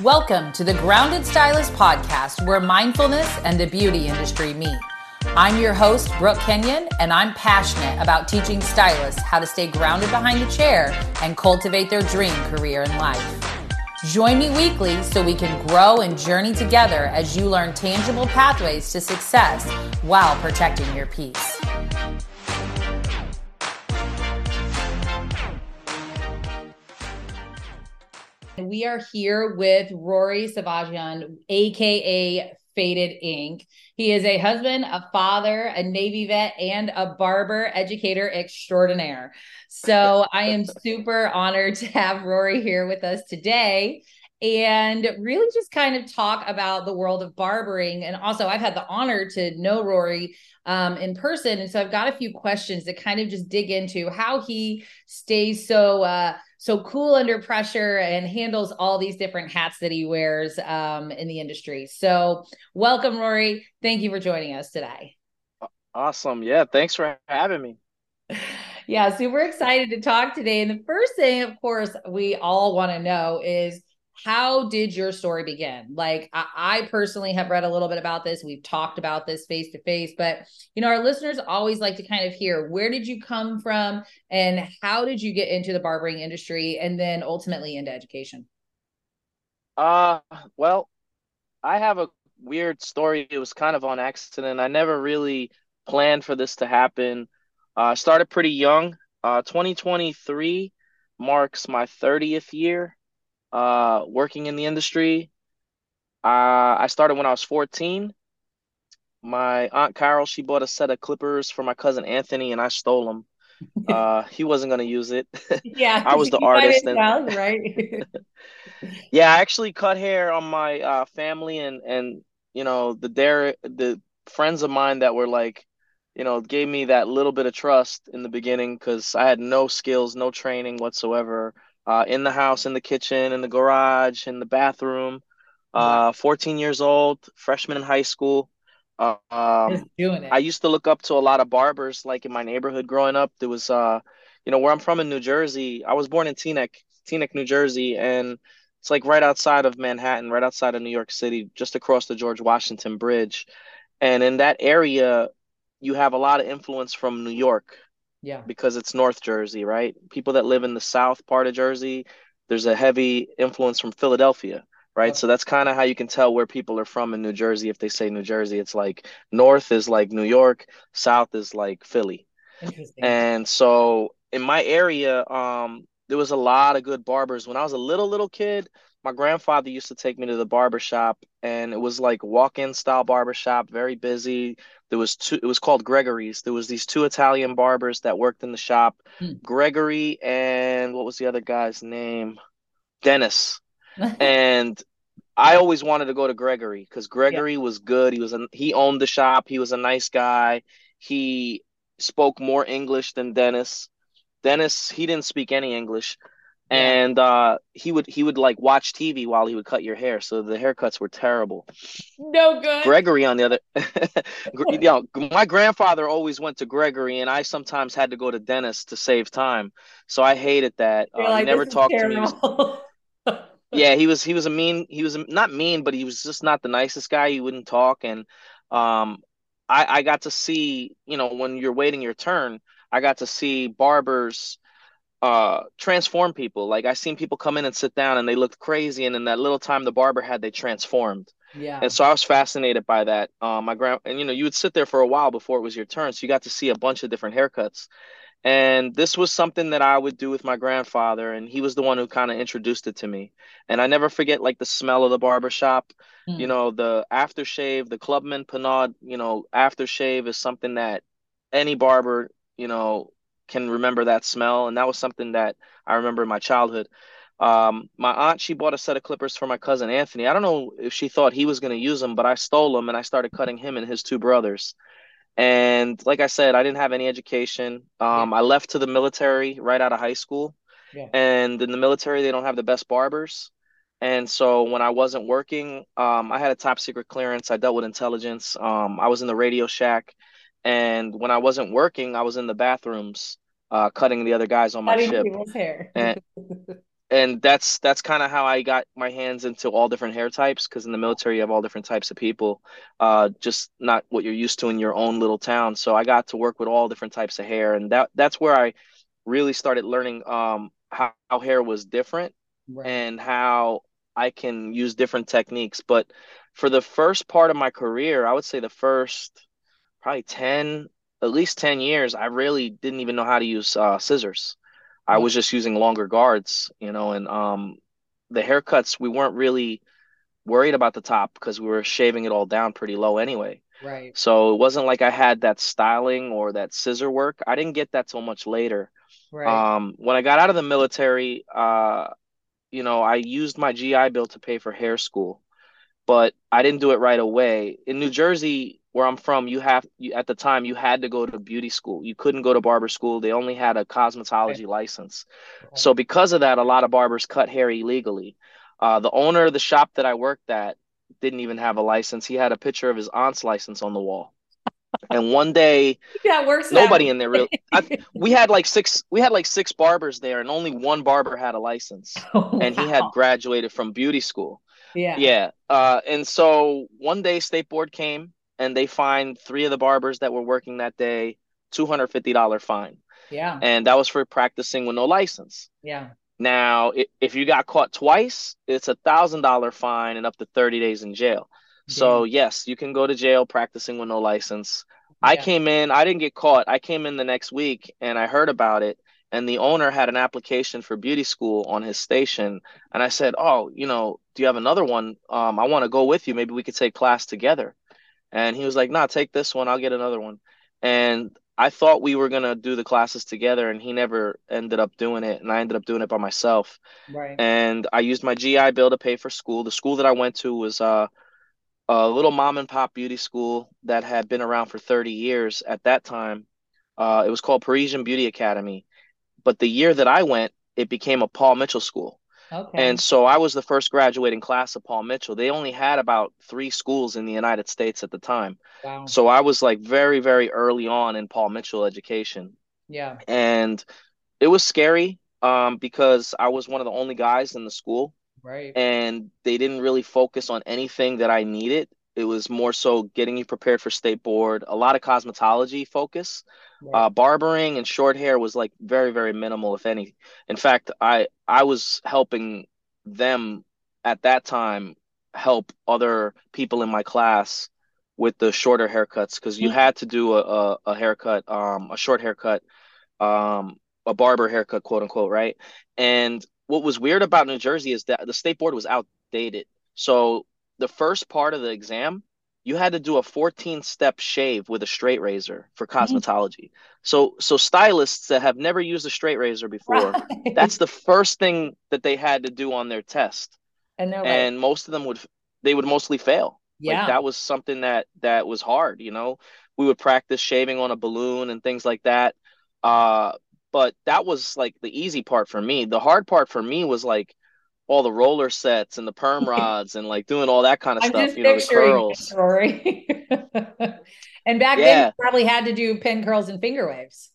Welcome to the Grounded Stylist podcast, where mindfulness and the beauty industry meet. I'm your host, Brooke Kenyon, and I'm passionate about teaching stylists how to stay grounded behind the chair and cultivate their dream career in life. Join me weekly so we can grow and journey together as you learn tangible pathways to success while protecting your peace. We are here with Rory Sevajian, aka Faded Inc. He is a husband, a father, a Navy vet, and a barber educator extraordinaire. So I am super honored to have Rory here with us today and really just kind of talk about the world of barbering. And also, I've had the honor to know Rory um, in person. And so I've got a few questions that kind of just dig into how he stays so. Uh, so cool under pressure and handles all these different hats that he wears um, in the industry. So, welcome, Rory. Thank you for joining us today. Awesome. Yeah. Thanks for having me. Yeah, super excited to talk today. And the first thing, of course, we all want to know is how did your story begin? Like, I, I, personally have read a little bit about this. We've talked about this face to face, but you know, our listeners always like to kind of hear where did you come from and how did you get into the barbering industry and then ultimately into education? Uh, well, I have a weird story. It was kind of on accident. I never really planned for this to happen. Uh, I uh, started pretty young. Uh, 2023 marks my 30th year uh, working in the industry. Uh, I started when I was 14. My aunt Carol, she bought a set of clippers for my cousin Anthony, and I stole them. Uh, he wasn't gonna use it. Yeah, I was the artist. And... Well, right. yeah, I actually cut hair on my uh, family and and you know the dare the friends of mine that were like, you know, gave me that little bit of trust in the beginning because I had no skills, no training whatsoever uh, in the house, in the kitchen, in the garage, in the bathroom. Uh, 14 years old, freshman in high school. Uh, um, I used to look up to a lot of barbers, like in my neighborhood growing up. There was, uh, you know, where I'm from in New Jersey. I was born in Teaneck, Teaneck, New Jersey, and it's like right outside of Manhattan, right outside of New York City, just across the George Washington Bridge. And in that area, you have a lot of influence from New York. Yeah. Because it's North Jersey, right? People that live in the south part of Jersey, there's a heavy influence from Philadelphia, right? So that's kind of how you can tell where people are from in New Jersey if they say New Jersey. It's like north is like New York, south is like Philly. Interesting. And so in my area, um, there was a lot of good barbers. When I was a little little kid, my grandfather used to take me to the barber shop and it was like walk-in style barber shop, very busy. There was two it was called Gregory's. There was these two Italian barbers that worked in the shop, hmm. Gregory and what was the other guy's name? Dennis. and I always wanted to go to Gregory because Gregory yeah. was good. He was a, he owned the shop. He was a nice guy. He spoke more English than Dennis. Dennis, he didn't speak any English and uh, he would he would like watch TV while he would cut your hair. So the haircuts were terrible. No good. Gregory on the other, you know, my grandfather always went to Gregory, and I sometimes had to go to Dennis to save time. So I hated that. Uh, like, he never talked to me. yeah, he was he was a mean. He was not mean, but he was just not the nicest guy. He wouldn't talk, and um, I I got to see you know when you're waiting your turn, I got to see barbers uh transform people. Like i seen people come in and sit down and they looked crazy. And in that little time the barber had they transformed. Yeah. And so i was fascinated by that. Um my grand and you know you would sit there for a while before it was your turn. So you got to see a bunch of different haircuts. And this was something that i would do with my grandfather. And he was the one who kind of introduced it to me. And i never forget like the smell of the barber shop mm. you know the aftershave the clubman Pinaud you know aftershave is something that any barber you know can remember that smell, and that was something that I remember in my childhood. Um, my aunt she bought a set of clippers for my cousin Anthony. I don't know if she thought he was going to use them, but I stole them and I started cutting him and his two brothers. And like I said, I didn't have any education. Um, yeah. I left to the military right out of high school, yeah. and in the military they don't have the best barbers. And so when I wasn't working, um, I had a top secret clearance. I dealt with intelligence. Um, I was in the Radio Shack, and when I wasn't working, I was in the bathrooms uh, cutting the other guys on my Cutting ship. people's hair. And and that's that's kind of how I got my hands into all different hair types because in the military you have all different types of people, uh, just not what you're used to in your own little town. So I got to work with all different types of hair, and that that's where I really started learning um, how, how hair was different Right. and how I can use different techniques. But for the first part of my career, I would say the first probably 10, at least 10 years, I really didn't even know how to use uh, scissors. I was just using longer guards, you know, and um, the haircuts, we weren't really worried about the top because we were shaving it all down pretty low anyway. Right. So it wasn't like I had that styling or that scissor work. I didn't get that till much later. Right. Um, when I got out of the military, uh, you know, I used my GI Bill to pay for hair school, but I didn't do it right away. In New Jersey, where I'm from, you have you, at the time you had to go to beauty school. You couldn't go to barber school. They only had a cosmetology license. Right. So because of that, a lot of barbers cut hair illegally. Uh, the owner of the shop that I worked at didn't even have a license. He had a picture of his aunt's license on the wall. And one day, That works. that nobody way. in there really. I, we had like six. We had like six barbers there, and only one barber had a license, Oh, and he had graduated from beauty school. Yeah. Yeah. Uh, and so one day, state board came, and they fined three of the barbers that were working that day two hundred fifty dollar fine, Yeah. and that was for practicing with no license. Yeah. Now, if you got caught twice, it's a thousand dollar fine and up to 30 days in jail. So yes, you can go to jail practicing with no license. I came in, I didn't get caught. I came in the next week and I heard about it. And the owner had an application for beauty school on his station. And I said, Oh, you know, do you have another one? Um, I want to go with you. Maybe we could take class together. And he was like, Nah, take this one. I'll get another one. And I thought we were gonna do the classes together, and he never ended up doing it. And I ended up doing it by myself Right. and I used my GI Bill to pay for school. The school that I went to was uh, a little mom and pop beauty school that had been around for 30 years at that time. Uh, it was called Parisian Beauty Academy. But the year that I went, it became a Paul Mitchell school. Okay. And so I was the first graduating class of Paul Mitchell. They only had about three schools in the United States at the time. wow. So I was like very, very early on in Paul Mitchell education Yeah. and it was scary um, because I was one of the only guys in the school, Right. and they didn't really focus on anything that I needed. It was more so getting you prepared for state board, a lot of cosmetology focus. Right. Uh, barbering and short hair was like very, very minimal, if any. In fact, I I was helping them at that time help other people in my class with the shorter haircuts because you Mm. had to do a, a, a haircut, um, a short haircut, um, a barber haircut, quote unquote, right? And what was weird about New Jersey is that the state board was outdated. So the first part of the exam, you had to do a 14 step shave with a straight razor for cosmetology. So so stylists that have never used a straight razor before, Right. that's the first thing that they had to do on their test. and And most of them would they would mostly fail. yeah. Like that was something that that was hard, you know. We would practice shaving on a balloon and things like that. Uh, but that was like the easy part for me. The hard part for me was like all the roller sets and the perm rods and like doing all that kind of I'm stuff, you know, the curls. Rory. and back then, you probably had to do pin curls and finger waves.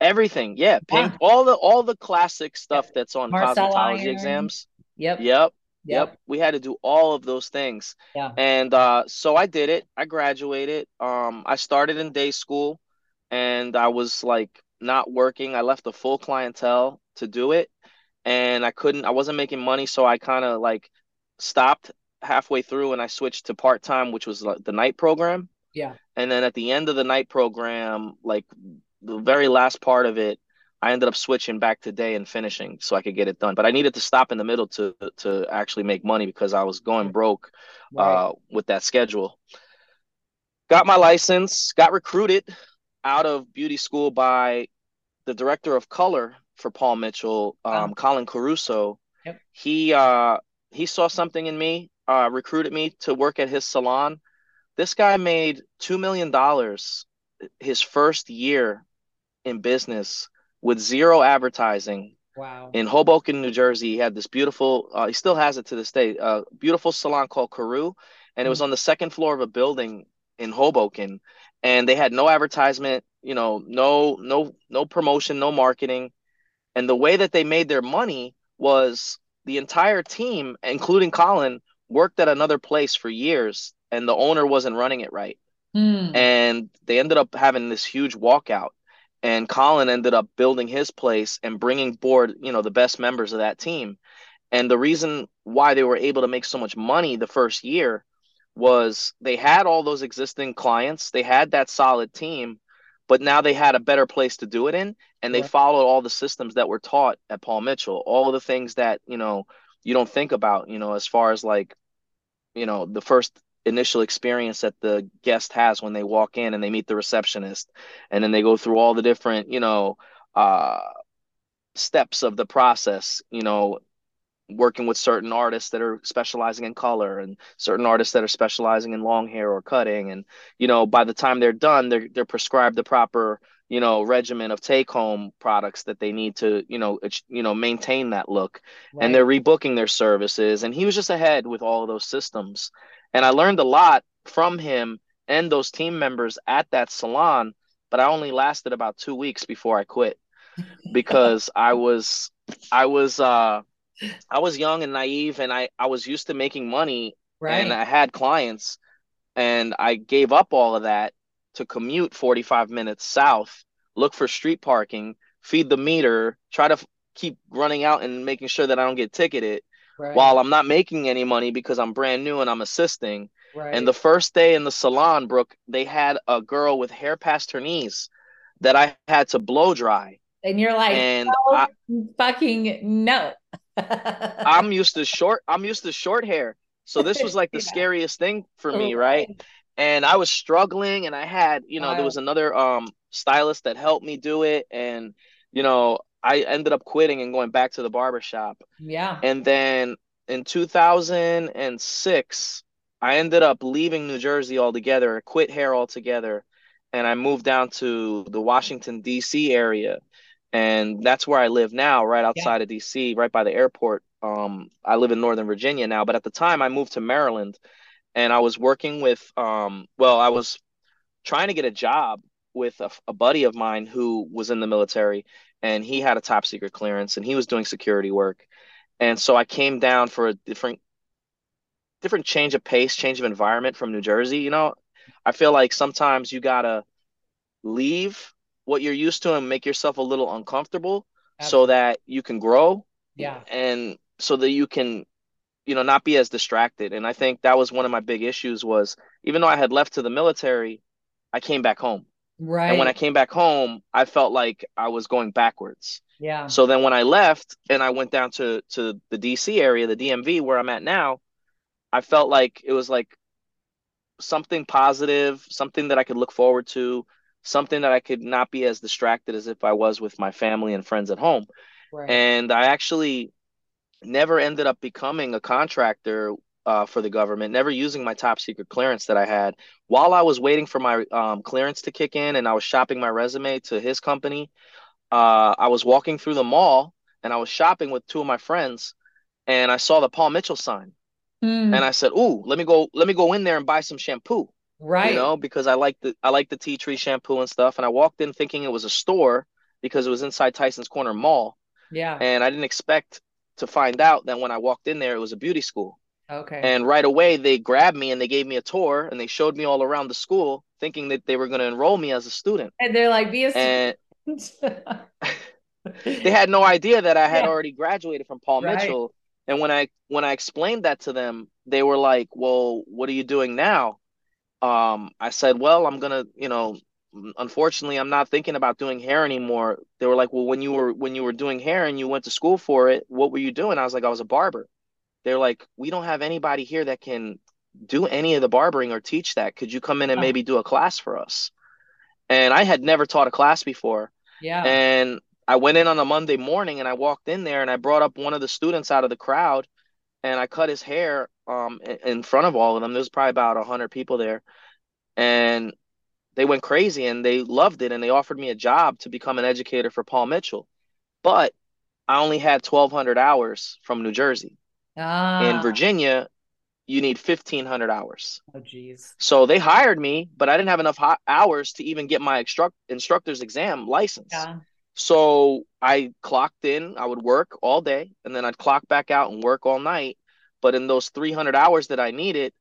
Everything. Yeah, pink, Yeah. all the all the classic stuff that's on Marcel cosmetology iron. exams. Yep. Yep. Yep. Yep, we had to do all of those things. Yeah. And uh, so I did it. I graduated. Um, I started in day school and I was like not working. I left a full clientele to do it and I couldn't, I wasn't making money. So I kind of like stopped halfway through and I switched to part-time, which was like the night program. Yeah. And then at the end of the night program, like the very last part of it, I ended up switching back to day and finishing so I could get it done. But I needed to stop in the middle to to actually make money because I was going broke Right. uh, with that schedule. Got my license, got recruited out of beauty school by the director of color for Paul Mitchell, um. Colin Caruso. Yep. He uh, he saw something in me, uh, recruited me to work at his salon. This guy made two million dollars his first year in business with zero advertising wow. in Hoboken, New Jersey. He had this beautiful, uh, he still has it to this day, a beautiful salon called Carew, and it was on the second floor of a building in Hoboken. and they had no advertisement, you know, no no no promotion, no marketing. And the way that they made their money was the entire team, including Colin, worked at another place for years and the owner wasn't running it right. Mm. And they ended up having this huge walkout. And Colin ended up building his place and bringing board, you know, the best members of that team. And the reason why they were able to make so much money the first year was they had all those existing clients, they had that solid team, but now they had a better place to do it in and they right. followed all the systems that were taught at Paul Mitchell, all of the things that, you know, you don't think about, you know, as far as like, you know, the first initial experience that the guest has when they walk in and they meet the receptionist and then they go through all the different, you know, uh steps of the process, you know, working with certain artists that are specializing in color and certain artists that are specializing in long hair or cutting. And you know by the time they're done they're they're prescribed the proper you know regimen of take home products that they need to you know you know maintain that look. Right. and they're rebooking their services. And he was just ahead with all of those systems. And I learned a lot from him and those team members at that salon but I only lasted about 2 weeks before I quit because I was I was uh I was young and naive and I, I was used to making money right. and I had clients and I gave up all of that to commute 45 minutes south, look for street parking, feed the meter, try to f- keep running out and making sure that I don't get ticketed right. while I'm not making any money because I'm brand new and I'm assisting. Right. And the first day in the salon, Brooke, they had a girl with hair past her knees that I had to blow dry. And you're like, and oh, I, fucking no. I'm used to short. I'm used to short hair, so this was like the yeah. scariest thing for me, right? And I was struggling, and I had, you know, wow. there was another um stylist that helped me do it, and you know, I ended up quitting and going back to the barber shop. Yeah. And then in 2006, I ended up leaving New Jersey altogether. Quit hair altogether, and I moved down to the Washington D.C. area and that's where I live now, right outside yeah. of DC, right by the airport. Um, I live in Northern Virginia now, but at the time I moved to Maryland, and I was working with, um, well, I was trying to get a job with a, a buddy of mine who was in the military, and he had a top secret clearance, and he was doing security work, and so I came down for a different, different change of pace, change of environment from New Jersey. You know, I feel like sometimes you gotta leave what you're used to and make yourself a little uncomfortable Absolutely. so that you can grow. Yeah. And so that you can, you know, not be as distracted. And I think that was one of my big issues was even though I had left to the military, I came back home. Right. And when I came back home, I felt like I was going backwards. Yeah. So then when I left and I went down to to the DC area, the DMV where I'm at now, I felt like it was like something positive, something that I could look forward to, something that I could not be as distracted as if I was with my family and friends at home. Right. And I actually never ended up becoming a contractor uh, for the government, never using my top secret clearance that I had. While I was waiting for my um, clearance to kick in and I was shopping my resume to his company, uh, I was walking through the mall and I was shopping with two of my friends and I saw the Paul Mitchell sign. Mm. And I said, "Ooh, let me go let me go in there and buy some shampoo." Right. You know, because I like the I like the tea tree shampoo and stuff. And I walked in thinking it was a store because it was inside Tyson's Corner Mall. Yeah. And I didn't expect to find out that when I walked in there, it was a beauty school. Okay. And right away, they grabbed me and they gave me a tour and they showed me all around the school, thinking that they were going to enroll me as a student. And they're like, "Be a and they had no idea that I had yeah. already graduated from Paul right. Mitchell. And when I when I explained that to them, they were like, "Well, what are you doing now?" Um, I said, well, I'm gonna, you know, unfortunately, I'm not thinking about doing hair anymore. They were like, well, when you were when you were doing hair and you went to school for it, what were you doing? I was like, I was a barber. They're like, we don't have anybody here that can do any of the barbering or teach that. Could you come in and maybe do a class for us? And I had never taught a class before. Yeah. And I went in on a Monday morning and I walked in there and I brought up one of the students out of the crowd and I cut his hair um in front of all of them. There was probably about a hundred people there, and they went crazy and they loved it and they offered me a job to become an educator for Paul Mitchell, but I only had twelve hundred hours from New Jersey. Ah. In Virginia, you need 1500 hours. Oh geez. So they hired me, but I didn't have enough hours to even get my instruct instructor's exam license. Yeah. So I clocked in, I would work all day and then I'd clock back out and work all night. But in those 300 hours that I needed,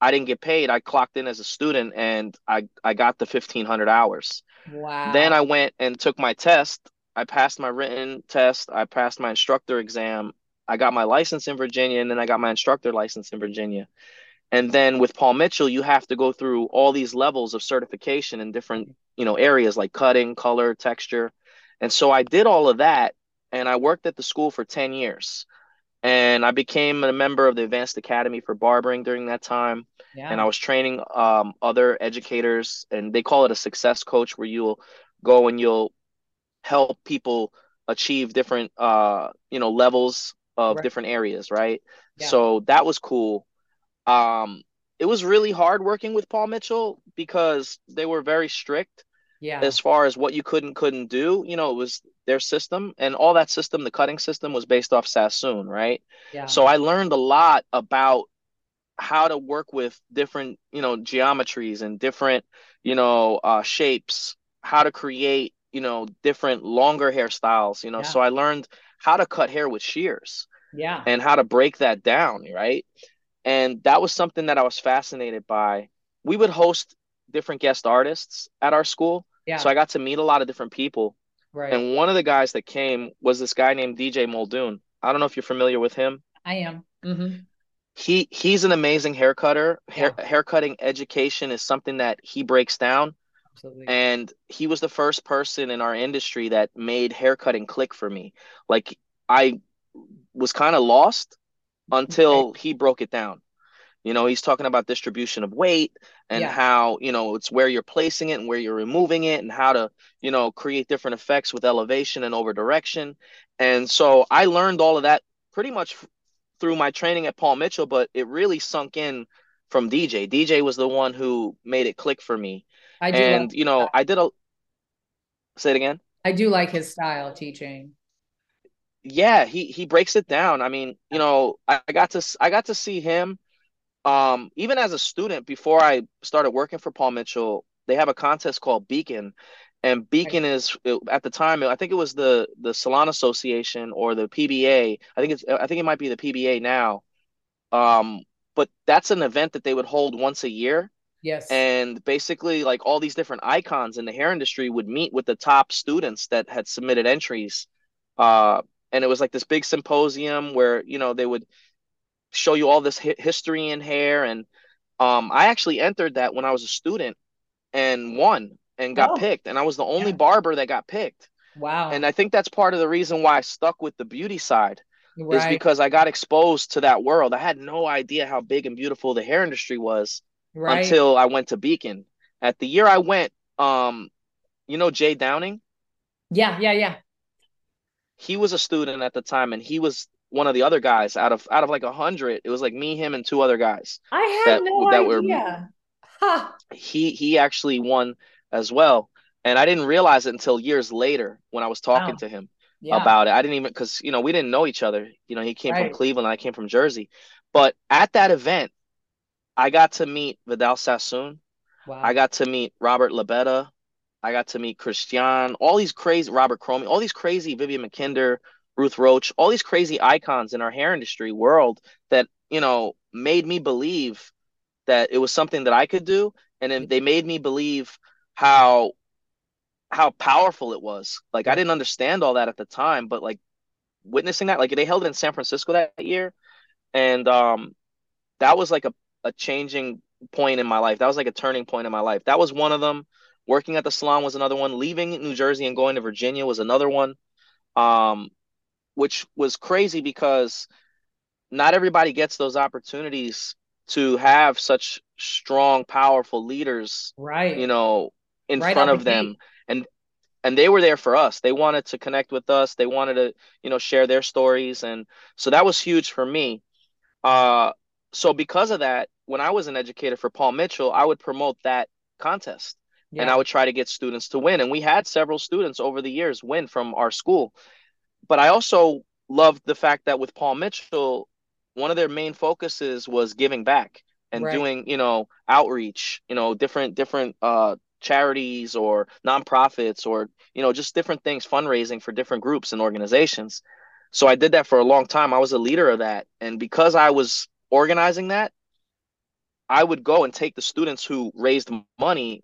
I didn't get paid. I clocked in as a student and I, I got the 1500 hours. Wow. Then I went and took my test. I passed my written test. I passed my instructor exam. I got my license in Virginia and then I got my instructor license in Virginia. And then with Paul Mitchell, you have to go through all these levels of certification in different, you know, areas like cutting, color, texture. And so I did all of that and I worked at the school for 10 years. And I became a member of the Advanced Academy for Barbering during that time. Yeah. And I was training um, other educators, and they call it a success coach, where you'll go and you'll help people achieve different, uh, you know, levels of right. different areas, right? Yeah. So that was cool. Um, it was really hard working with Paul Mitchell because they were very strict. Yeah. As far as what you could and couldn't do, you know, it was their system and all that system, the cutting system was based off Sassoon, right? Yeah. So I learned a lot about how to work with different, you know, geometries and different, you know, uh, shapes, how to create, you know, different longer hairstyles, you know. Yeah. So I learned how to cut hair with shears. Yeah. And how to break that down, right? And that was something that I was fascinated by. We would host different guest artists at our school. Yeah. So I got to meet a lot of different people. Right. And one of the guys that came was this guy named DJ Muldoon. I don't know if you're familiar with him. I am. Mm-hmm. He he's an amazing hair cutter. Hair yeah. haircutting education is something that he breaks down. Absolutely. And he was the first person in our industry that made haircutting click for me. Like I was kind of lost until okay. he broke it down. You know, he's talking about distribution of weight and yeah. how, you know, it's where you're placing it and where you're removing it and how to, you know, create different effects with elevation and over direction. And so I learned all of that pretty much through my training at Paul Mitchell, but it really sunk in from DJ. DJ was the one who made it click for me. I do and, you know, I did a say it again. I do like his style teaching yeah, he he breaks it down. I mean, you know, I, I got to I got to see him um even as a student before I started working for Paul Mitchell. They have a contest called Beacon, and Beacon is at the time I think it was the the Salon Association or the PBA. I think it's I think it might be the PBA now. Um, but that's an event that they would hold once a year. Yes. And basically, like all these different icons in the hair industry would meet with the top students that had submitted entries uh, and it was like this big symposium where you know they would show you all this hi- history in hair and um, i actually entered that when i was a student and won and got oh. picked and i was the only yeah. barber that got picked wow and i think that's part of the reason why i stuck with the beauty side right. is because i got exposed to that world i had no idea how big and beautiful the hair industry was right. until i went to beacon at the year i went um you know jay downing yeah yeah yeah he was a student at the time and he was one of the other guys out of out of like a hundred. It was like me, him, and two other guys. I had that, no that idea. Were, huh. He he actually won as well, and I didn't realize it until years later when I was talking wow. to him yeah. about it. I didn't even because you know we didn't know each other. You know he came right. from Cleveland, I came from Jersey, but at that event, I got to meet Vidal Sassoon. Wow. I got to meet Robert Lobetta. I got to meet Christian, all these crazy Robert Cromeans, all these crazy Vivienne Mackinder, Ruth Roche, all these crazy icons in our hair industry world that, you know, made me believe that it was something that I could do. And then they made me believe how how powerful it was. Like I didn't understand all that at the time, but like witnessing that, like they held it in San Francisco that year. And um that was like a, a changing point in my life. That was like a turning point in my life. That was one of them. Working at the salon was another one. Leaving New Jersey and going to Virginia was another one. Um, which was crazy because not everybody gets those opportunities to have such strong, powerful leaders, right? You know, in right front of them, and and they were there for us. They wanted to connect with us. They wanted to, you know, share their stories, and so that was huge for me. Uh, so because of that, when I was an educator for Paul Mitchell, I would promote that contest yeah. and I would try to get students to win. And we had several students over the years win from our school. But I also loved the fact that with Paul Mitchell, one of their main focuses was giving back and Right. doing, you know, outreach, you know, different different uh charities or nonprofits or, you know, just different things, fundraising for different groups and organizations. So I did that for a long time. I was a leader of that. And because I was organizing that, I would go and take the students who raised money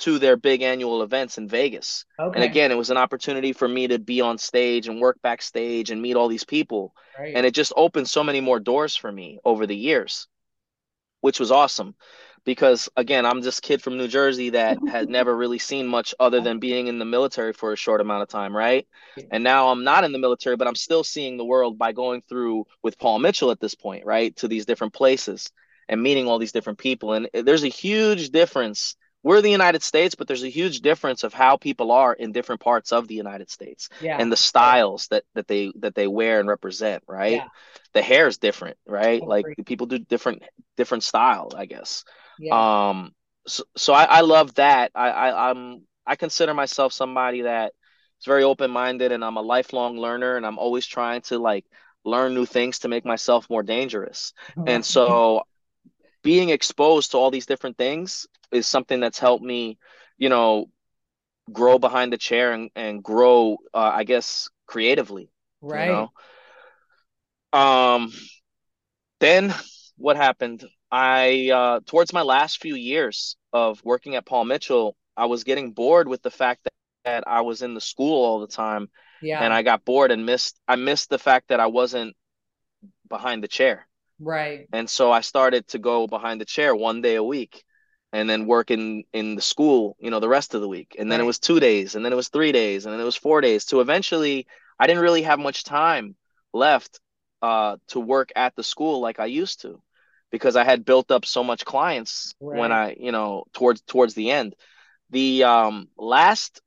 to their big annual events in Vegas. And again, it was an opportunity for me to be on stage and work backstage and meet all these people. Right. And it just opened so many more doors for me over the years, which was awesome. Because again, I'm this kid from New Jersey that had never really seen much other than being in the military for a short amount of time, right? And now I'm not in the military, but I'm still seeing the world by going through with Paul Mitchell at this point, right? To these different places and meeting all these different people. And eh, there's a huge difference. We're the United States, but there's a huge difference of how people are in different parts of the United States Yeah. and the styles that that they that they wear and represent, right? Yeah. The hair is different, right? Like people do different different style, I guess. Yeah. Um, so, so I, I love that. I, I I'm I consider myself somebody that is very open-minded and I'm a lifelong learner and I'm always trying to like learn new things to make myself more dangerous. Right. And so being exposed to all these different things is something that's helped me, you know, grow behind the chair and, and grow, uh, I guess, creatively, you Right. know. Um, then what happened? I uh, towards my last few years of working at Paul Mitchell, I was getting bored with the fact that, that I was in the school all the time, Yeah. and I got bored and missed I missed the fact that I wasn't behind the chair. Right. And so I started to go behind the chair one day a week and then work in in the school, you know, the rest of the week. And then it was two days, and then it was three days, and then it was four days. To eventually I didn't really have much time left uh to work at the school like I used to because I had built up so much clients when I, you know, towards towards the end. The um last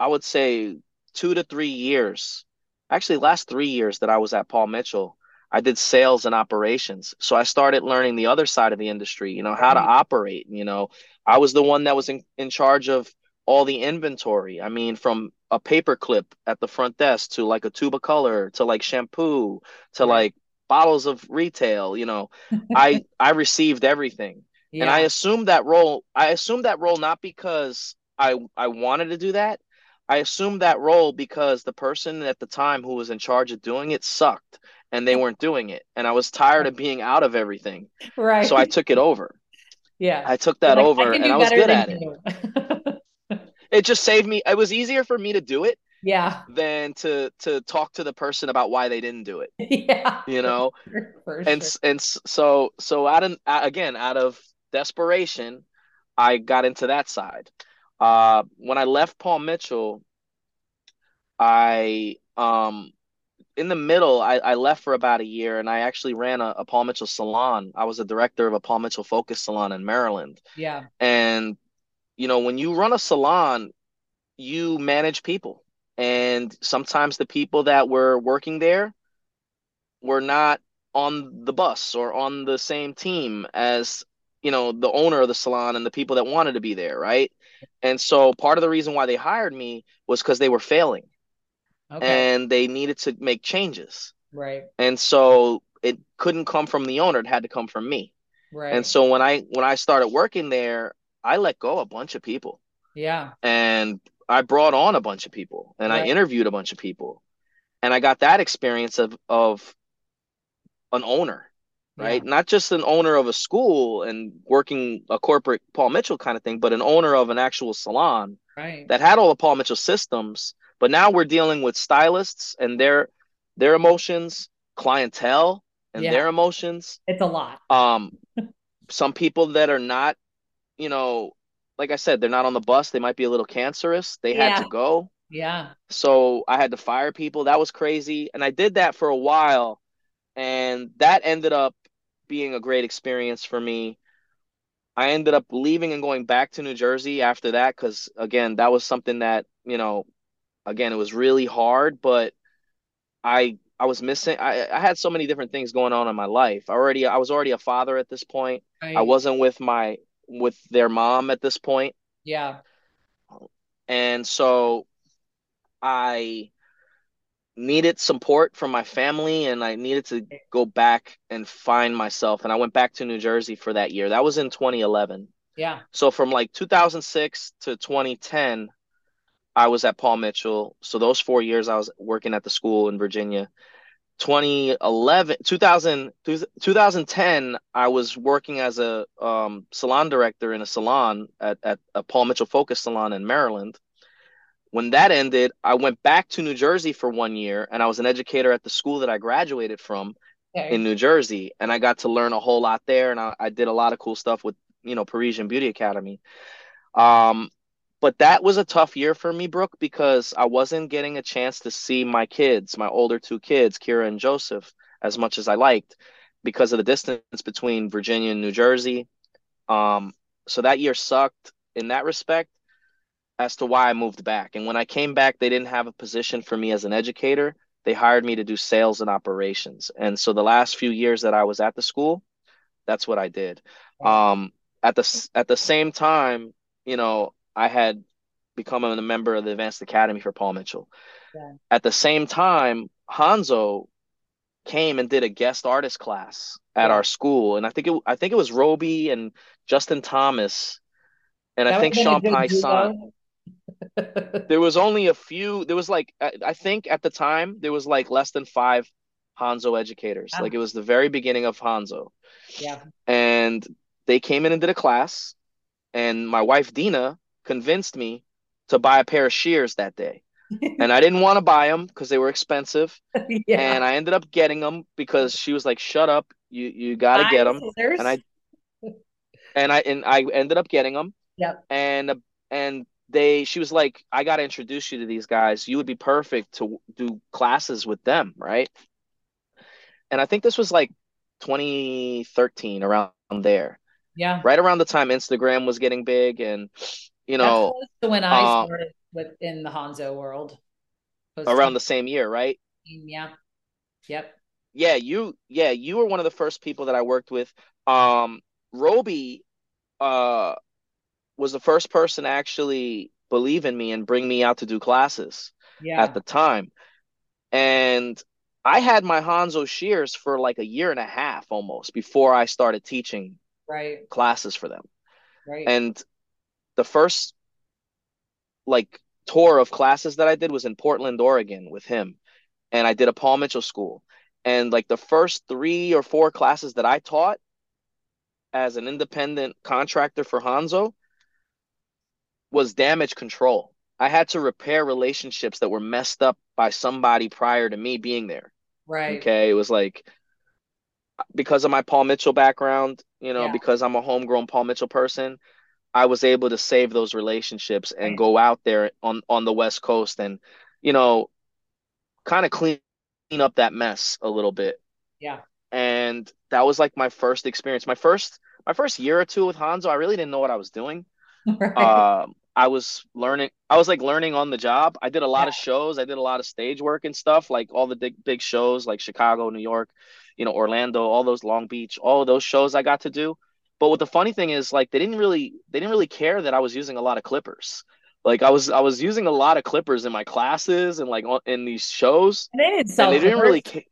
I would say two to three years, actually last three years that I was at Paul Mitchell, I did sales and operations. So I started learning the other side of the industry, you know, how to operate. You know, I was the one that was in, in charge of all the inventory. I mean, from a paper clip at the front desk to like a tube of color to like shampoo to like bottles of retail, you know, I I received everything. And I assumed that role, I assumed that role not because I I wanted to do that. I assumed that role because the person at the time who was in charge of doing it sucked and they weren't doing it. And I was tired of being out of everything. Right. So I took it over. Yeah. I took that like, over can and I was good at it. It just saved me. It was easier for me to do it Yeah. than to to talk to the person about why they didn't do it, Yeah. you know? For And sure. and so so out of again, out of desperation, I got into that side. Uh, when I left Paul Mitchell, I um in the middle, I, I left for about a year and I actually ran a, a Paul Mitchell salon. I was a director of a Paul Mitchell focus salon in Maryland. Yeah. And, you know, when you run a salon, you manage people. And sometimes the people that were working there were not on the bus or on the same team as, you know, the owner of the salon and the people that wanted to be there, right? And so part of the reason why they hired me was because they were failing Okay. and they needed to make changes. Right. And so it couldn't come from the owner, it had to come from me. Right. And so when I when I started working there, I let go a bunch of people Yeah. and I brought on a bunch of people and I interviewed a bunch of people. And I got that experience of of an owner, right? Yeah. Not just an owner of a school and working a corporate Paul Mitchell kind of thing, but an owner of an actual salon Right. that had all the Paul Mitchell systems. But now we're dealing with stylists and their their emotions, clientele and Yeah. their emotions. It's a lot. Um, some people that are not, you know, like I said, they're not on the bus. They might be a little cancerous. They had to go. Yeah. So I had to fire people. That was crazy. And I did that for a while. And that ended up being a great experience for me. I ended up leaving and going back to New Jersey after that because, again, that was something that, you know, again, it was really hard, but I I was missing I, I had so many different things going on in my life. I already I was already a father at this point. I wasn't with my with their mom at this point. Yeah. And so I needed support from my family and I needed to go back and find myself. And I went back to New Jersey for that year. That was in 2011. Yeah. So from like 2006 to 2010, I was at Paul Mitchell. So those four years I was working at the school in Virginia. 2011 2000 2010 i was working as a um, salon director in a salon at, at a paul mitchell focus salon in maryland when that ended i went back to new jersey for one year and i was an educator at the school that i graduated from okay. in new jersey and i got to learn a whole lot there and I, I did a lot of cool stuff with you know parisian beauty academy um, but that was a tough year for me, Brooke, because I wasn't getting a chance to see my kids, my older two kids, Kira and Joseph, as much as I liked because of the distance between Virginia and New Jersey. Um, so that year sucked in that respect as to why I moved back. And when I came back, they didn't have a position for me as an educator. They hired me to do sales and operations. And so the last few years that I was at the school, that's what I did. Um, at the at the same time, you know, I had become a member of the Advanced Academy for Paul Mitchell. Yeah. At the same time, Hanzo came and did a guest artist class at yeah. our school, and I think it I think it was Roby and Justin Thomas, and that I think Sean Pyson. there was only a few. There was like I, I, think at the time there was like less than five Hanzo educators. Like it was the very beginning of Hanzo. Yeah. And they came in and did a class, and my wife Dina convinced me to buy a pair of shears that day. and I didn't want to buy them because they were expensive. yeah. And I ended up getting them because she was like, "Shut up, you you got to get them." Scissors. And I and I and I ended up getting them. Yep. And and they she was like, "I got to introduce you to these guys. You would be perfect to do classes with them, right?" And I think this was like 2013 around there. Yeah. Right around the time Instagram was getting big and you know, when I um, started within the Hanzo world. Around the same year, right? Yeah. Yep. Yeah, you yeah, you were one of the first people that I worked with. Um Roby uh was the first person to actually believe in me and bring me out to do classes yeah. at the time. And I had my Hanzo shears for like a year and a half almost before I started teaching right classes for them. Right. And the first like tour of classes that I did was in Portland, Oregon with him. And I did a Paul Mitchell school. And like the first three or four classes that I taught as an independent contractor for Hanzo was damage control. I had to repair relationships that were messed up by somebody prior to me being there. Right. Okay. It was like because of my Paul Mitchell background, you know, yeah. because I'm a homegrown Paul Mitchell person, I was able to save those relationships and go out there on on the West Coast and you know kind of clean up that mess a little bit. Yeah. And that was like my first experience. My first my first year or two with Hanzo, I really didn't know what I was doing. Right. Um, I was learning. I was like learning on the job. I did a lot yeah. of shows. I did a lot of stage work and stuff, like all the big big shows, like Chicago, New York, you know, Orlando, all those Long Beach, all those shows I got to do. But what the funny thing is, like, they didn't really they didn't really care that I was using a lot of clippers. Like I was I was using a lot of clippers in my classes and like in these shows. And they didn't sell. they didn't really. Ca-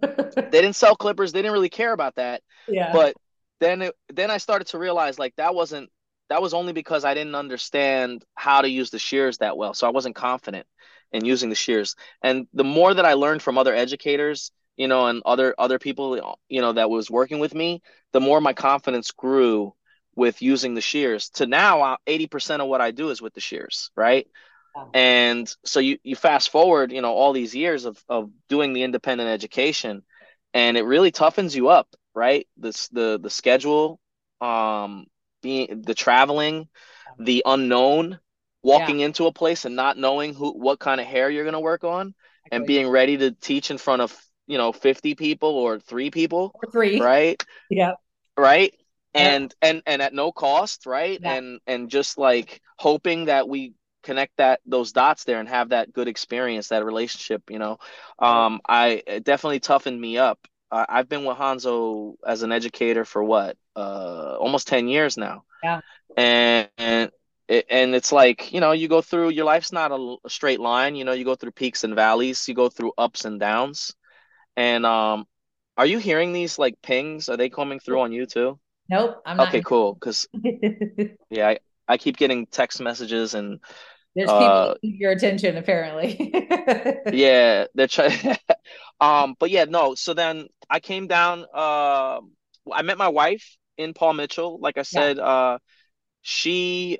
they didn't sell clippers. They didn't really care about that. Yeah. But then it, then I started to realize like that wasn't that was only because I didn't understand how to use the shears that well. So I wasn't confident in using the shears. And the more that I learned from other educators you know, and other other people, you know, that was working with me, the more my confidence grew with using the shears. To now, eighty percent of what I do is with the shears, right? And so you you fast forward, you know, all these years of of doing the independent education, and it really toughens you up, right? This the the schedule, um, being the traveling, the unknown, walking yeah. into a place and not knowing who what kind of hair you're gonna work on, and being ready to teach in front of you know 50 people or three people or three. right? Yeah. Right? And yeah. and and at no cost right? Yeah. and and just like hoping that we connect that those dots there and have that good experience that relationship you know? Um i definitely toughened me up. Uh, i've been with hanzo as an educator for what uh almost 10 years now. Yeah. And, and it, and it's like you know you go through your life's not a, a, straight line you know? You go through peaks and valleys you go through ups and downs and um are you hearing these like pings? Are they coming through on you too? Nope i'm not okay cool because yeah I, I keep getting text messages and there's people uh, your attention apparently. Yeah they're trying um but yeah no so then i came down uh i met my wife in paul mitchell. Like i said yeah. uh she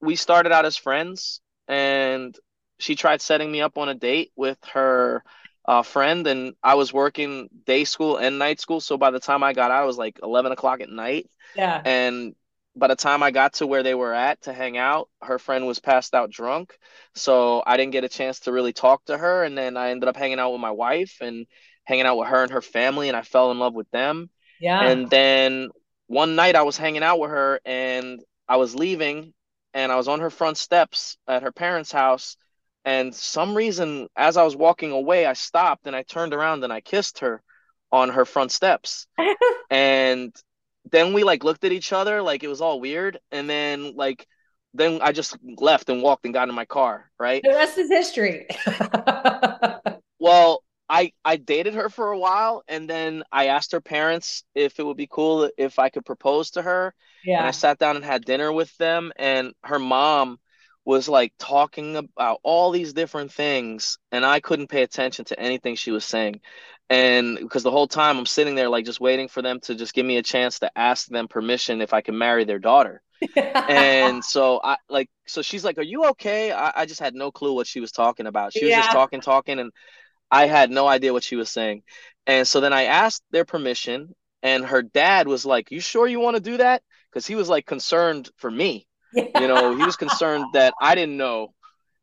we started out as friends and she tried setting me up on a date with her uh, friend and i was working day school and night school. So by the time i got out it was like 11 o'clock at night. Yeah. And by the time i got to where they were at to hang out her friend was passed out drunk. So i didn't get a chance to really talk to her. And then i ended up hanging out with my wife and hanging out with her and her family and i fell in love with them. Yeah. And then one night i was hanging out with her and i was leaving and I was on her front steps at her parents' house. And some reason, as I was walking away, I stopped and I turned around and I kissed her on her front steps. and then we like looked at each other like it was all weird. And then like then I just left and walked and got in my car, right? The rest is history. well, I I dated her for a while and then I asked her parents if it would be cool if I could propose to her. Yeah. And I sat down and had dinner with them and her mom was like talking about all these different things and I couldn't pay attention to anything she was saying. And because the whole time I'm sitting there like just waiting for them to just give me a chance to ask them permission if I can marry their daughter. and so I like so she's like, Are you okay? I, I just had no clue what she was talking about. She was yeah. just talking, talking, and I had no idea what she was saying. And so then I asked their permission, and her dad was like, You sure you want to do that? Because he was like concerned for me. Yeah. You know, he was concerned that I didn't know.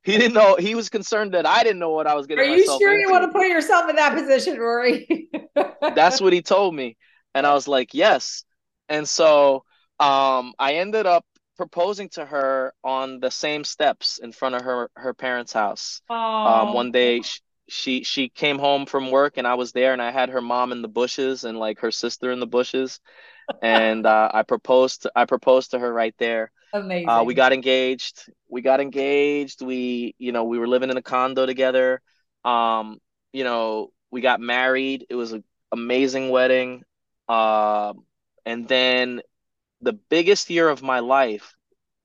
He didn't know. He was concerned that I didn't know what I was getting. Are you sure into. you want to put yourself in that position, Rory? That's what he told me, and I was like, yes. And so um, I ended up proposing to her on the same steps in front of her her parents' house. Um, one day, she she came home from work and I was there and I had her mom in the bushes and like her sister in the bushes and uh, I proposed to, I proposed to her right there. Amazing. Uh, we got engaged. We got engaged. We you know we were living in a condo together. Um, you know we got married. It was an amazing wedding. Uh, and then the biggest year of my life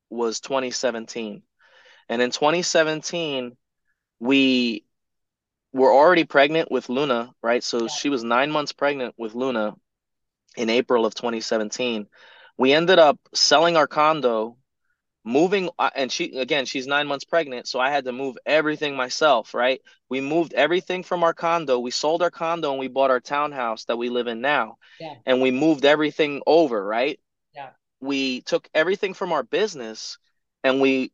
was 2017. And in 2017, we were already pregnant with Luna, right? So yeah. she was nine months pregnant with Luna in April of 2017. We ended up selling our condo, moving, uh, and she, again, she's nine months pregnant. So I had to move everything myself, right? We moved everything from our condo. We sold our condo and we bought our townhouse that we live in now. Yeah. And we moved everything over, right? Yeah. We took everything from our business and we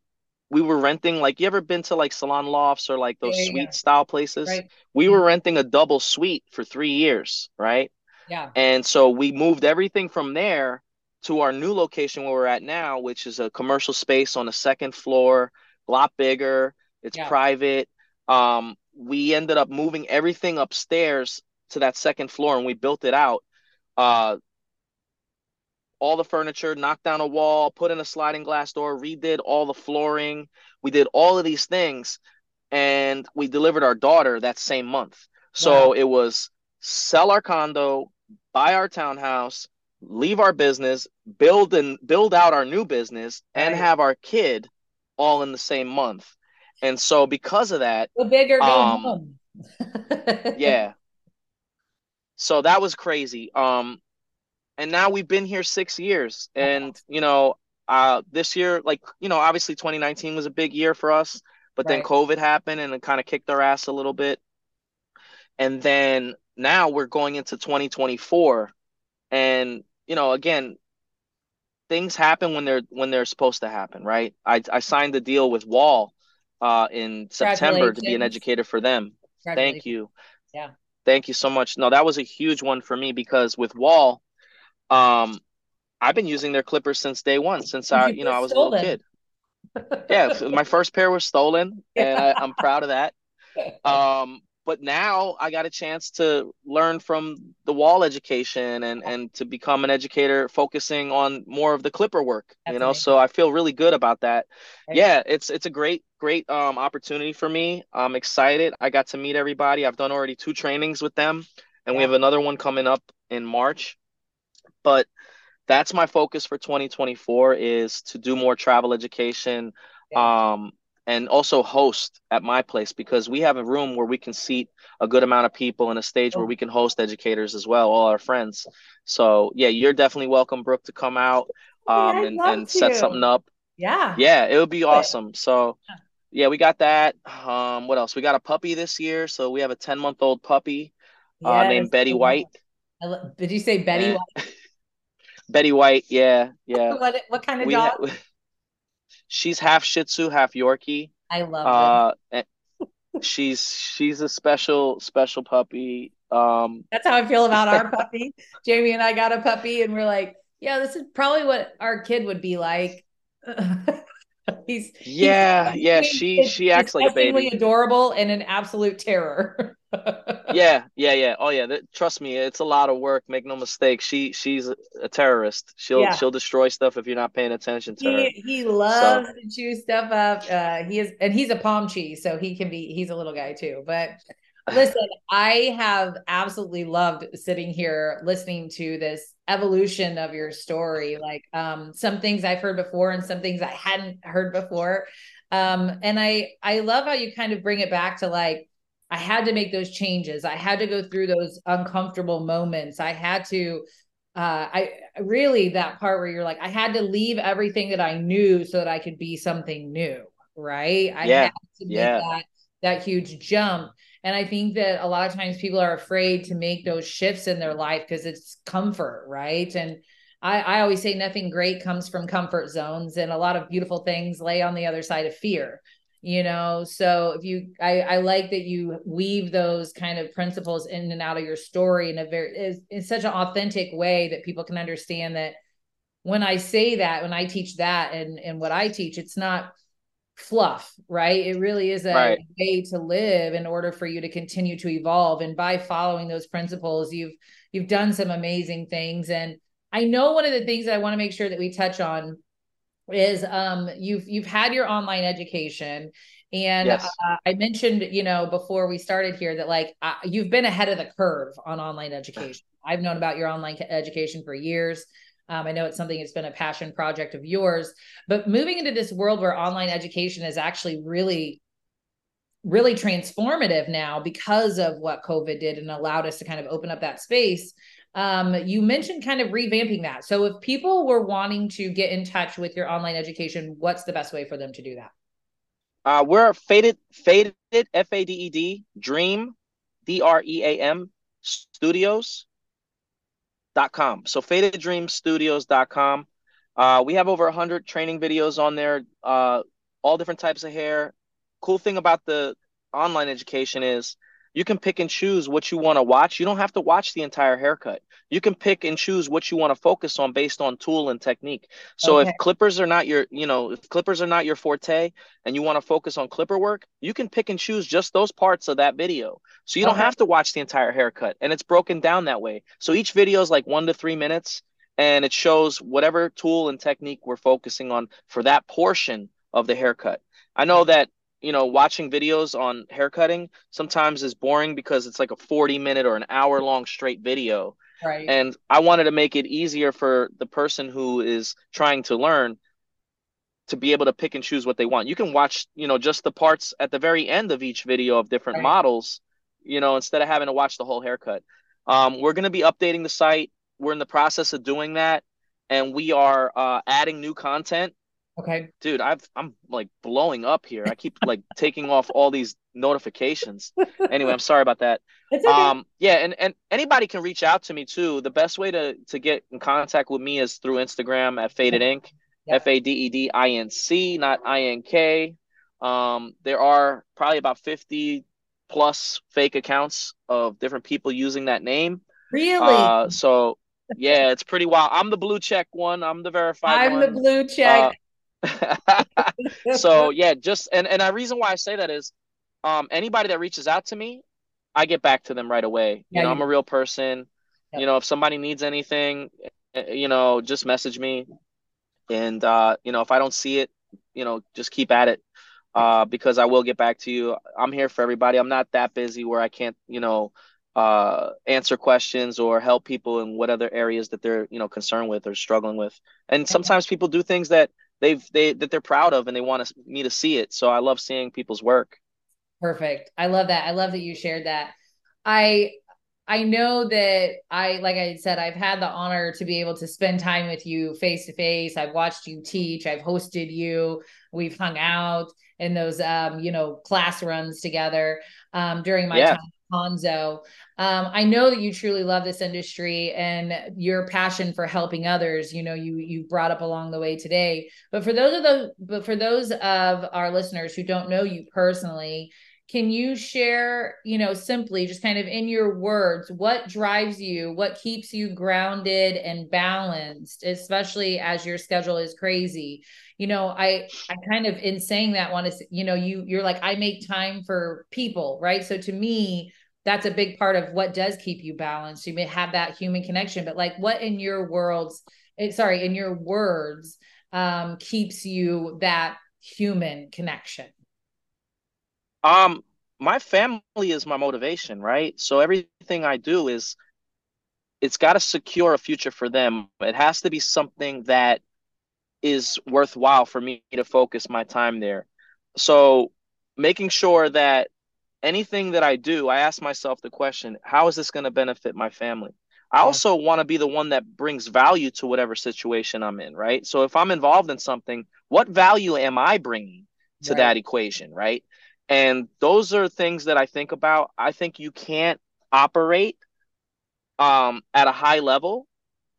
we were renting like you ever been to like salon lofts or like those yeah, suite yeah. style places right. we were renting a double suite for three years right yeah and so we moved everything from there to our new location where we're at now which is a commercial space on the second floor a lot bigger it's yeah. private um we ended up moving everything upstairs to that second floor and we built it out uh all the furniture, knocked down a wall, put in a sliding glass door, redid all the flooring. We did all of these things and we delivered our daughter that same month. So wow. it was sell our condo, buy our townhouse, leave our business, build and build out our new business and right. have our kid all in the same month. And so because of that, the bigger um, yeah. So that was crazy. Um and now we've been here six years and you know uh this year like you know obviously 2019 was a big year for us but right. then covid happened and it kind of kicked our ass a little bit and then now we're going into 2024 and you know again things happen when they're when they're supposed to happen right? I i signed the deal with Wahl uh in september to be an educator for them. Thank you. Yeah. Thank you so much. No that was a huge one for me because with Wahl um, I've been using their clippers since day one, since I, you know, I was stolen. a little kid. yeah, my first pair was stolen, and I, am proud of that. Um, but now I got a chance to learn from the Wahl education and and to become an educator focusing on more of the clipper work, That's you know. Amazing. So I feel really good about that. Yeah, it's it's a great great um opportunity for me. I'm excited. I got to meet everybody. I've done already two trainings with them and yeah. we have another one coming up in March. But that's my focus for 2024 is to do more travel education. Yeah. Um and also host at my place because we have a room where we can seat a good amount of people and a stage where we can host educators as well, all our friends. So yeah, you're definitely welcome, Brooke, to come out um, and, and set something up. Yeah. Yeah, it would be awesome. So yeah, we got that. Um, what else? We got a puppy this year. So we have a 10 month old puppy uh, yes. named Betty White. Did you say Betty White? Betty White, yeah, yeah. what what kind of we dog? Ha- she's half Shih Tzu, half Yorkie. I love uh, she's she's a special special puppy. Um, That's how I feel about our puppy. Jamie and I got a puppy, and we're like, yeah, this is probably what our kid would be like. he's yeah, he's, yeah. She she acts like a baby. Adorable and an absolute terror. yeah, yeah, yeah. Oh yeah. That, trust me, it's a lot of work. Make no mistake. She she's a terrorist. She'll yeah. she'll destroy stuff if you're not paying attention to he, her. He loves so. to chew stuff up. Uh, he is, and he's a palm cheese, so he can be. He's a little guy too. But listen, I have absolutely loved sitting here listening to this evolution of your story. Like um, some things I've heard before, and some things I hadn't heard before. Um, and I I love how you kind of bring it back to like I had to make those changes. I had to go through those uncomfortable moments. I had to uh I really that part where you're like I had to leave everything that I knew so that I could be something new, right? I yeah. had to make yeah. that that huge jump. And I think that a lot of times people are afraid to make those shifts in their life because it's comfort, right? And I, I always say nothing great comes from comfort zones, and a lot of beautiful things lay on the other side of fear you know so if you I, I like that you weave those kind of principles in and out of your story in a very in such an authentic way that people can understand that when i say that when i teach that and and what i teach it's not fluff right? It really is a right. way to live in order for you to continue to evolve. And by following those principles you've you've done some amazing things. And i know one of the things that i want to make sure that we touch on is um you've you've had your online education. And yes. uh, i mentioned you know before we started here that like uh, you've been ahead of the curve on online education. I've known about your online education for years um, i know it's something that's been a passion project of yours but moving into this world where online education is actually really really transformative now because of what covid did and allowed us to kind of open up that space um, you mentioned kind of revamping that. So if people were wanting to get in touch with your online education, what's the best way for them to do that? Uh, we're faded, faded, F A D E D, dream, D R E A M, studios. So fadeddreamstudios.com. Uh, we have over 100 training videos on there, uh, all different types of hair. Cool thing about the online education is you can pick and choose what you want to watch. You don't have to watch the entire haircut. You can pick and choose what you want to focus on based on tool and technique. So okay. if clippers are not your, you know, if clippers are not your forte and you want to focus on clipper work, you can pick and choose just those parts of that video. So you okay. don't have to watch the entire haircut and it's broken down that way. So each video is like 1 to 3 minutes and it shows whatever tool and technique we're focusing on for that portion of the haircut. I know that you know, watching videos on haircutting sometimes is boring because it's like a 40 minute or an hour long straight video. Right. And I wanted to make it easier for the person who is trying to learn to be able to pick and choose what they want. You can watch, you know, just the parts at the very end of each video of different right. models, you know, instead of having to watch the whole haircut. Um, we're going to be updating the site. We're in the process of doing that. And we are uh, adding new content Okay. Dude, I've I'm like blowing up here. I keep like taking off all these notifications. Anyway, I'm sorry about that. Okay. Um yeah, and and anybody can reach out to me too. The best way to to get in contact with me is through Instagram at Faded Inc. F A D E D I N C, not I N K. Um there are probably about 50 plus fake accounts of different people using that name. Really? Uh so yeah, it's pretty wild. I'm the blue check one. I'm the verified I'm one. the blue check. Uh, so yeah, just and and the reason why I say that is, um, anybody that reaches out to me, I get back to them right away. Yeah, you know, you I'm a real person. Yep. You know, if somebody needs anything, eh, you know, just message me. And uh, you know, if I don't see it, you know, just keep at it. Uh, because I will get back to you. I'm here for everybody. I'm not that busy where I can't, you know, uh, answer questions or help people in what other areas that they're, you know, concerned with or struggling with. And sometimes people do things that they've they that they're proud of and they want me to see it. So I love seeing people's work. Perfect. I love that. I love that you shared that. I I know that I like I said I've had the honor to be able to spend time with you face to face. I've watched you teach, I've hosted you, we've hung out in those um you know class runs together um during my yeah. time Hanzo. Um, I know that you truly love this industry and your passion for helping others. You know, you you brought up along the way today. But for those of the, but for those of our listeners who don't know you personally, can you share you know simply just kind of in your words what drives you what keeps you grounded and balanced especially as your schedule is crazy? You know i i kind of in saying that want to you know you you're like i make time for people right? So to me that's a big part of what does keep you balanced. You may have that human connection but like what in your worlds eh, sorry in your words um keeps you that human connection um, my family is my motivation, right? So everything I do is it's got to secure a future for them. It has to be something that is worthwhile for me to focus my time there. So making sure that anything that I do, I ask myself the question, how is this going to benefit my family? I also want to be the one that brings value to whatever situation I'm in, right? So if I'm involved in something, what value am I bringing to right. that equation, right? And those are things that I think about. I think you can't operate um, at a high level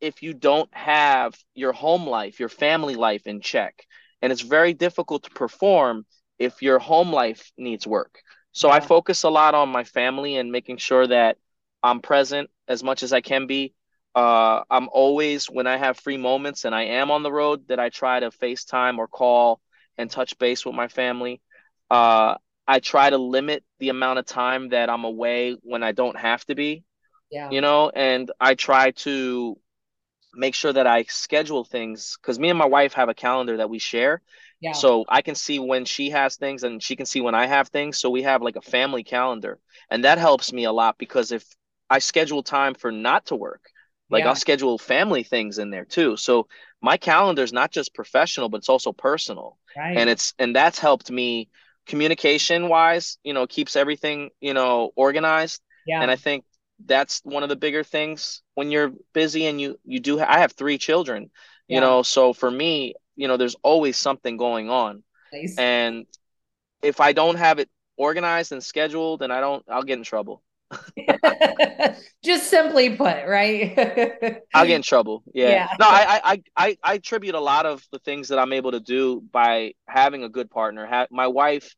if you don't have your home life, your family life in check. And it's very difficult to perform if your home life needs work. So yeah. I focus a lot on my family and making sure that I'm present as much as I can be. Uh, I'm always, when I have free moments and I am on the road, that I try to FaceTime or call and touch base with my family. Uh, I try to limit the amount of time that I'm away when I don't have to be. Yeah. You know, and I try to make sure that I schedule things because me and my wife have a calendar that we share. Yeah. So I can see when she has things and she can see when I have things. So we have like a family calendar. And that helps me a lot because if I schedule time for not to work, like yeah. I'll schedule family things in there too. So my calendar is not just professional, but it's also personal. Right. And it's and that's helped me communication wise, you know, keeps everything, you know, organized. Yeah. And I think that's one of the bigger things when you're busy and you you do I have three children, yeah. you know, so for me, you know, there's always something going on. Nice. And if I don't have it organized and scheduled, then I don't I'll get in trouble. Just simply put, right? I'll get in trouble. Yeah. yeah. No, I, I I I attribute a lot of the things that I'm able to do by having a good partner. Ha- my wife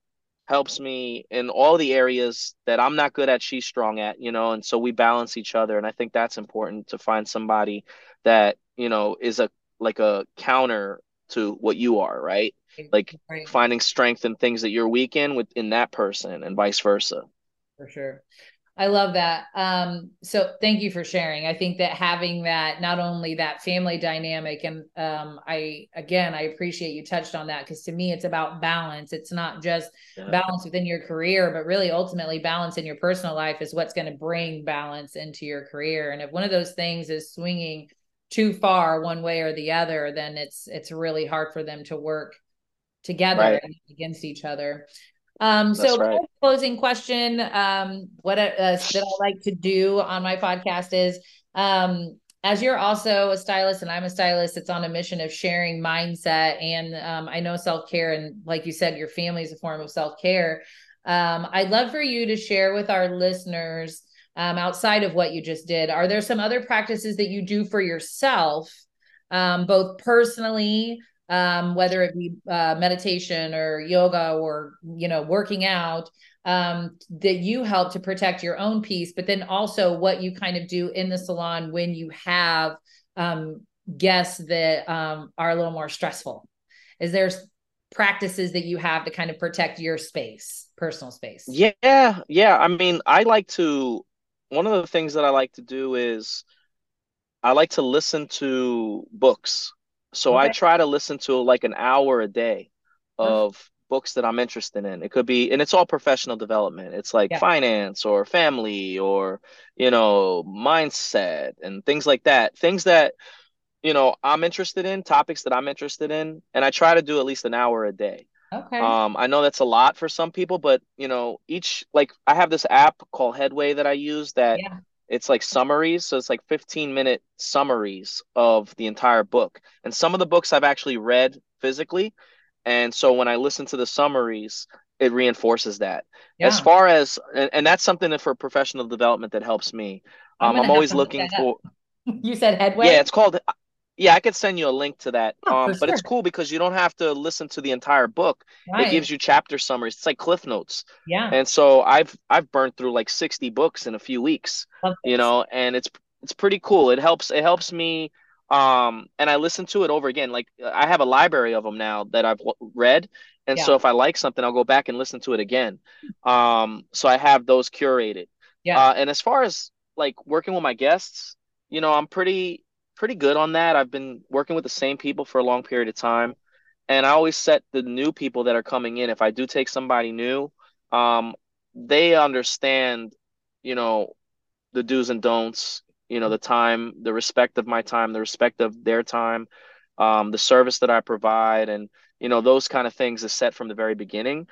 helps me in all the areas that I'm not good at, she's strong at, you know, and so we balance each other. And I think that's important to find somebody that, you know, is a like a counter to what you are, right? Like right. finding strength in things that you're weak in within that person and vice versa. For sure. I love that. Um, so thank you for sharing. I think that having that, not only that family dynamic, and um, I, again, I appreciate you touched on that because to me, it's about balance. It's not just yeah. balance within your career, but really ultimately balance in your personal life is what's going to bring balance into your career. And if one of those things is swinging too far one way or the other, then it's, it's really hard for them to work together right. against each other. Um, so right. closing question, um, what uh, that I like to do on my podcast is, um, as you're also a stylist and I'm a stylist, it's on a mission of sharing mindset. And um, I know self care, and like you said, your family is a form of self care. Um, I'd love for you to share with our listeners um, outside of what you just did. Are there some other practices that you do for yourself, um, both personally um, whether it be uh, meditation or yoga or you know working out um, that you help to protect your own peace but then also what you kind of do in the salon when you have um, guests that um, are a little more stressful is there practices that you have to kind of protect your space, personal space. Yeah, yeah. I mean, I like to one of the things that I like to do is I like to listen to books. So I try to listen to like an hour a day of books that I'm interested in. It could be, and it's all professional development. It's like Yeah. finance or family or, you know, mindset and things like that. Things that, you know, I'm interested in, topics that I'm interested in, and I try to do at least an hour a day. Okay. Um, I know that's a lot for some people, but you know, each like I have this app called Headway that I use that Yeah. It's like summaries, so it's like 15 minute summaries of the entire book. And some of the books I've actually read physically, and so when I listen to the summaries, it reinforces that. As far as and, and that's something that for professional development that helps me. I'm Um, I'm always looking for You said headway? yeah, it's called yeah, I could send you a link to that. Oh, Um, but it's cool because you don't have to listen to the entire book. It gives you chapter summaries. It's like Cliff Notes. Yeah. And so I've I've burned through like 60 books in a few weeks, Love you this. know, and it's it's pretty cool. It helps it helps me um and I listen to it over again. Like I have a library of them now that I've w- read. And Yeah. so if I like something, I'll go back and listen to it again. Um so I have those curated. Yeah. Uh and as far as like working with my guests, you know, I'm pretty pretty good on that. I've been working with the same people for a long period of time. And I always set the new people that are coming in. If I do take somebody new, um, they understand, you know, the do's and don'ts, you know, the time, the respect of my time, the respect of their time, um, the service that I provide, and, you know, those kind of things is set from the very beginning.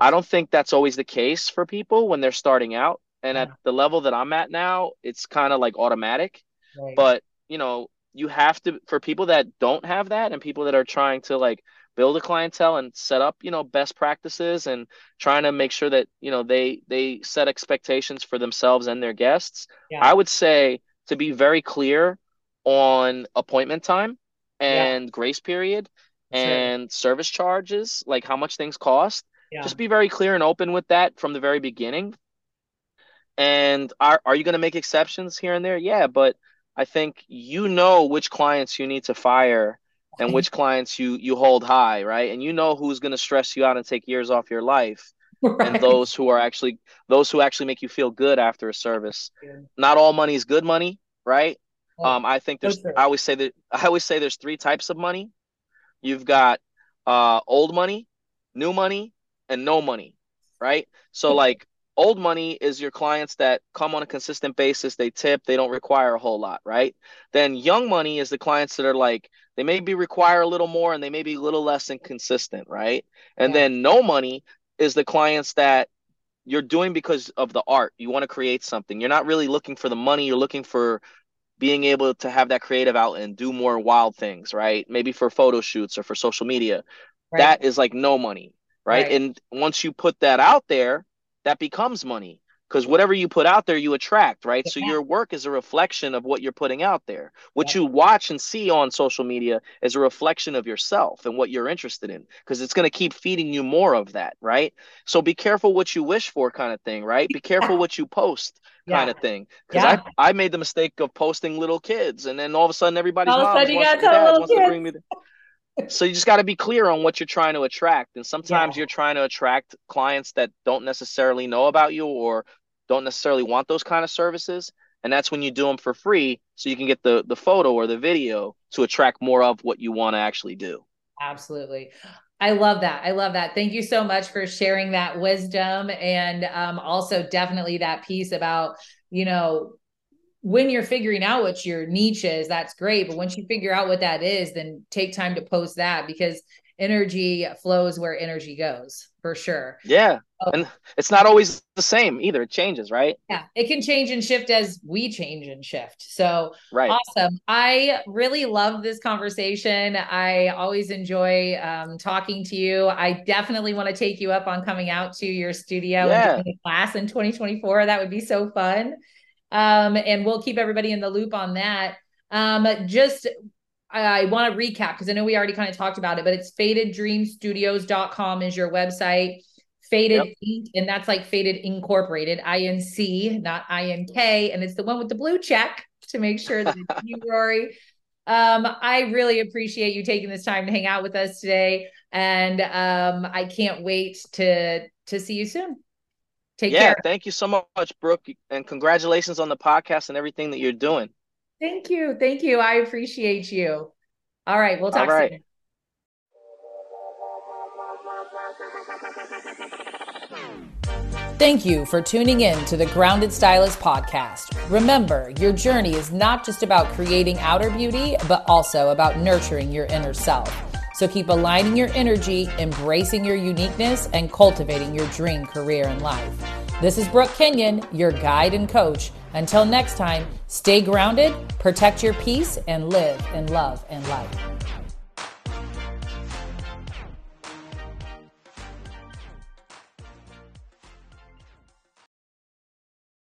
I don't think that's always the case for people when they're starting out. And at the level that I'm at now, it's kind of like automatic. Right. But, you know, you have to, for people that don't have that and people that are trying to like build a clientele and set up, you know, best practices and trying to make sure that, you know, they they set expectations for themselves and their guests, Yeah. I would say to be very clear on appointment time Yeah. and grace period and service charges, like how much things cost. Yeah. Just be very clear and open with that from the very beginning. And are are you going to make exceptions here and there? Yeah, but I think you know which clients you need to fire and which clients you you hold high, right? And you know who's going to stress you out and take years off your life and those who are actually those who actually make you feel good after a service. Good. Not all money is good money, right? Oh, Um, I think there's true. I always say that I always say there's three types of money. You've got uh old money, new money, and no money, right? So like old money is your clients that come on a consistent basis, they tip, they don't require a whole lot, right? Then young money is the clients that are like they maybe require a little more and they may be a little less inconsistent, right? And Yeah. then no money is the clients that you're doing because of the art. You want to create something. You're not really looking for the money, you're looking for being able to have that creative outlet and do more wild things, right? Maybe for photo shoots or for social media. Right. That is like no money, right? Right. And once you put that out there, that becomes money because whatever you put out there, you attract, right? So your work is a reflection of what you're putting out there. What you watch and see on social media is a reflection of yourself and what you're interested in because it's going to keep feeding you more of that, right? So be careful what you wish for, kind of thing, right? Be careful what you post, kind Yeah. of thing. Because Yeah. I I made the mistake of posting little kids, and then all of a sudden everybody's All of a sudden you wants got their some dads little wants to kids. Bring me. The... So you just got to be clear on what you're trying to attract, and sometimes Yeah. you're trying to attract clients that don't necessarily know about you or don't necessarily want those kind of services, and that's when you do them for free, so you can get the the photo or the video to attract more of what you want to actually do. Absolutely. I love that. I love that. Thank you so much for sharing that wisdom and um, also definitely that piece about, you know, when you're figuring out what your niche is, that's great. But once you figure out what that is, then take time to post that because energy flows where energy goes for sure. Yeah, Oh. and it's not always the same either. It changes, right? Yeah, it can change and shift as we change and shift. So Right. awesome. I really love this conversation. I always enjoy um, talking to you. I definitely want to take you up on coming out to your studio Yeah. and doing a class in 2024. That would be so fun. Um, and we'll keep everybody in the loop on that. Um, just I want to recap because I know we already kind of talked about it, but it's fadeddreamstudios.com is your website. Faded Yep. Inc. And that's like Faded Incorporated, I-N-C, not I-N-K. And it's the one with the blue check to make sure that you, Rory. Um, I really appreciate you taking this time to hang out with us today. And um, I can't wait to to see you soon. Take yeah, care. thank you so much, Brooke, and congratulations on the podcast and everything that you're doing. Thank you. Thank you. I appreciate you. All right, we'll talk All right. soon. Thank you for tuning in to the Grounded Stylist podcast. Remember, your journey is not just about creating outer beauty, but also about nurturing your inner self. So keep aligning your energy, embracing your uniqueness, and cultivating your dream career in life. This is Brooke Kenyon, your guide and coach. Until next time, stay grounded, protect your peace, and live in love and light.